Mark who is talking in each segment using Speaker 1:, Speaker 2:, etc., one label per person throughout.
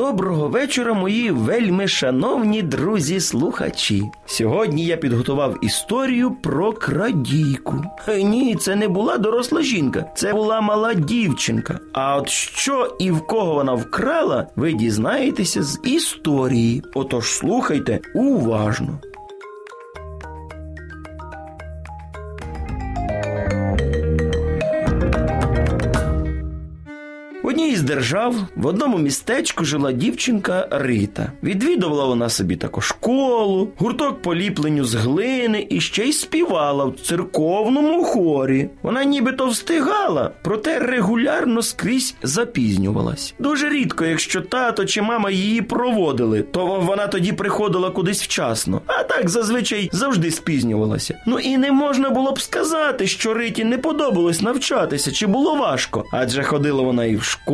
Speaker 1: Доброго вечора, мої вельми шановні друзі-слухачі. Сьогодні я підготував історію про крадійку. Ні, це не була доросла жінка, це була мала дівчинка. А от що і в кого вона вкрала, ви дізнаєтеся з історії. Отож слухайте уважно. Одній із держав в одному містечку жила дівчинка Рита. Відвідувала вона собі також школу, гурток поліпленню з глини і ще й співала в церковному хорі. Вона нібито встигала, проте регулярно скрізь запізнювалась. Дуже рідко, якщо тато чи мама її проводили, то вона тоді приходила кудись вчасно, а так зазвичай завжди спізнювалася. Ну і не можна було б сказати, що Риті не подобалось навчатися, чи було важко, адже ходила вона і в школу,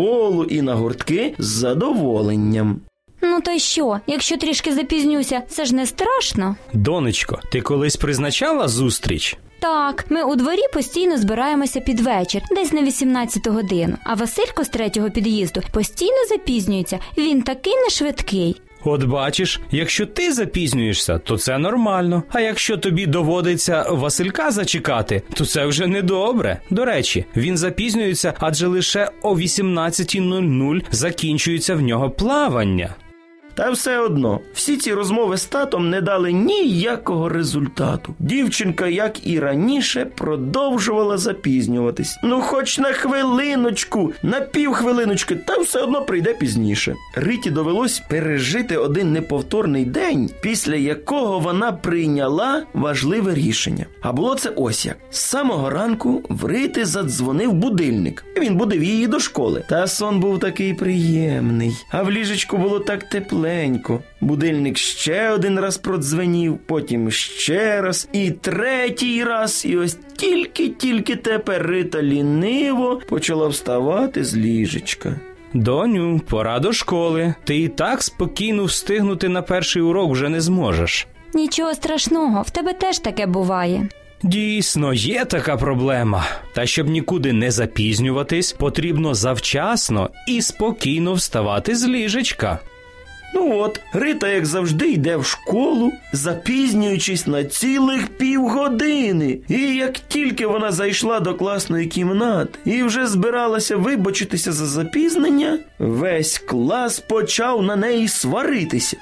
Speaker 1: і на гуртки з задоволенням.
Speaker 2: Ну та й що, якщо трішки запізнюся, це ж не страшно.
Speaker 3: Донечко, ти колись призначала зустріч?
Speaker 2: Так, ми у дворі постійно збираємося під вечір, десь на 18 годину. А Василько з третього під'їзду постійно запізнюється. Він такий не швидкий.
Speaker 3: От бачиш, якщо ти запізнюєшся, то це нормально. А якщо тобі доводиться Василька зачекати, то це вже недобре. До речі, він запізнюється, адже лише о 18.00 закінчується в нього плавання.
Speaker 1: Та все одно, всі ці розмови з татом не дали ніякого результату. Дівчинка, як і раніше, продовжувала запізнюватись. Ну, хоч на хвилиночку, на півхвилиночки, та все одно прийде пізніше. Риті довелось пережити один неповторний день, після якого вона прийняла важливе рішення. А було це ось як. З самого ранку в Рити задзвонив будильник. Він будив її до школи. Та сон був такий приємний, а в ліжечку було так тепленько. Будильник ще один раз продзвенів, потім ще раз, і третій раз. І ось тільки-тільки тепер Рита ліниво почала вставати з ліжечка.
Speaker 3: Доню, пора до школи. Ти і так спокійно встигнути на перший урок вже не зможеш.
Speaker 2: Нічого страшного, в тебе теж таке буває.
Speaker 3: Дійсно, є така проблема. Та щоб нікуди не запізнюватись, потрібно завчасно і спокійно вставати з ліжечка.
Speaker 1: Ну от, Рита, як завжди, йде в школу, запізнюючись на цілих півгодини. І як тільки вона зайшла до класної кімнати і вже збиралася вибачитися за запізнення, весь клас почав на неї сваритися.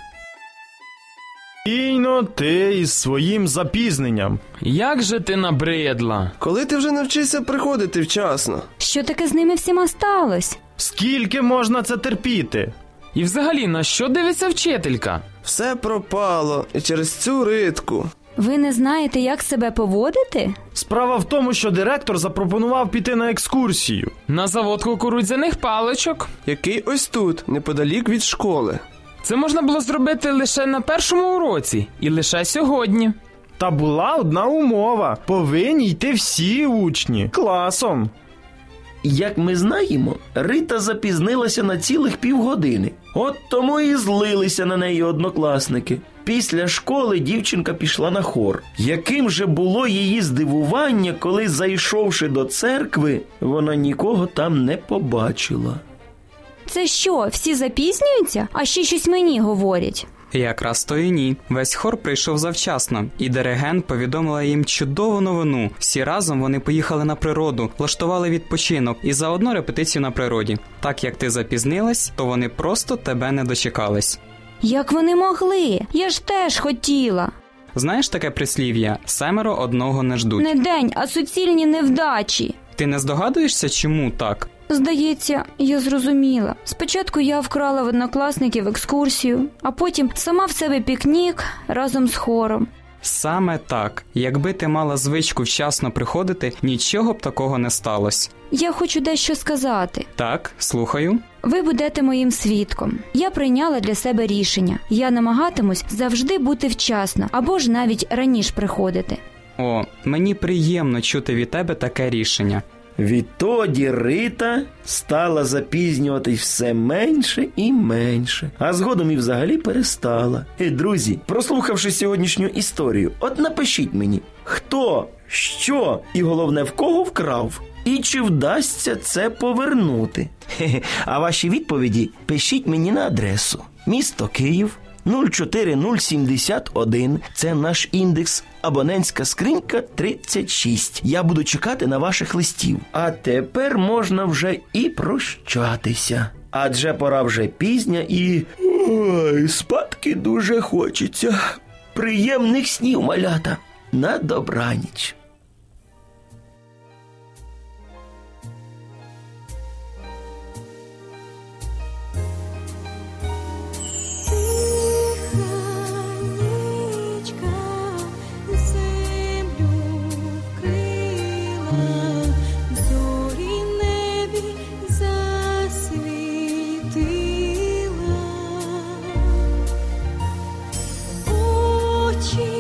Speaker 4: Стійно ти із своїм запізненням.
Speaker 5: Як же ти набридла?
Speaker 6: Коли ти вже навчишся приходити вчасно?
Speaker 2: Що таке з ними всіма сталося?
Speaker 4: Скільки можна це терпіти?
Speaker 5: І взагалі на що дивиться вчителька?
Speaker 6: Все пропало і через цю ритку.
Speaker 2: Ви не знаєте, як себе поводити?
Speaker 4: Справа в тому, що директор запропонував піти на екскурсію.
Speaker 5: На завод кукурудзяних паличок.
Speaker 6: Який ось тут, неподалік від школи.
Speaker 5: Це можна було зробити лише на першому уроці і лише сьогодні.
Speaker 4: Та була одна умова: повинні йти всі учні класом.
Speaker 1: Як ми знаємо, Рита запізнилася на цілих півгодини. От тому і злилися на неї однокласники. Після школи дівчинка пішла на хор. Яким же було її здивування, коли, зайшовши до церкви, вона нікого там не побачила.
Speaker 2: Це що, всі запізнюються, а ще щось мені говорять.
Speaker 7: Якраз то і ні. Весь хор прийшов завчасно, і диригент повідомила їм чудову новину. Всі разом вони поїхали на природу, влаштували відпочинок і заодно репетицію на природі. Так як ти запізнилась, то вони просто тебе не дочекались.
Speaker 2: Як вони могли? Я ж теж хотіла.
Speaker 7: Знаєш таке прислів'я семеро одного не ждуть.
Speaker 2: Не день, а суцільні невдачі.
Speaker 7: Ти не здогадуєшся, чому так?
Speaker 2: Здається, я зрозуміла. Спочатку я вкрала в однокласників екскурсію, а потім сама в себе пікнік разом з хором.
Speaker 7: Саме так. Якби ти мала звичку вчасно приходити, нічого б такого не сталося.
Speaker 2: Я хочу дещо сказати.
Speaker 7: Так, слухаю.
Speaker 2: Ви будете моїм свідком. Я прийняла для себе рішення. Я намагатимусь завжди бути вчасно або ж навіть раніше приходити.
Speaker 7: О, мені приємно чути від тебе таке рішення.
Speaker 1: Відтоді Рита стала запізнюватись все менше і менше, а згодом і взагалі перестала. І, друзі, прослухавши сьогоднішню історію, от напишіть мені, хто, що і головне в кого вкрав. і чи вдасться це повернути. Хе-хе. А ваші відповіді пишіть мені на адресу місто Київ 04071. Це наш індекс. Абонентська скринька 36. Я буду чекати на ваших листів. А тепер можна вже і прощатися. Адже пора вже пізня і. Ой, спадки дуже хочеться. Приємних снів, малята. На добраніч. cheese.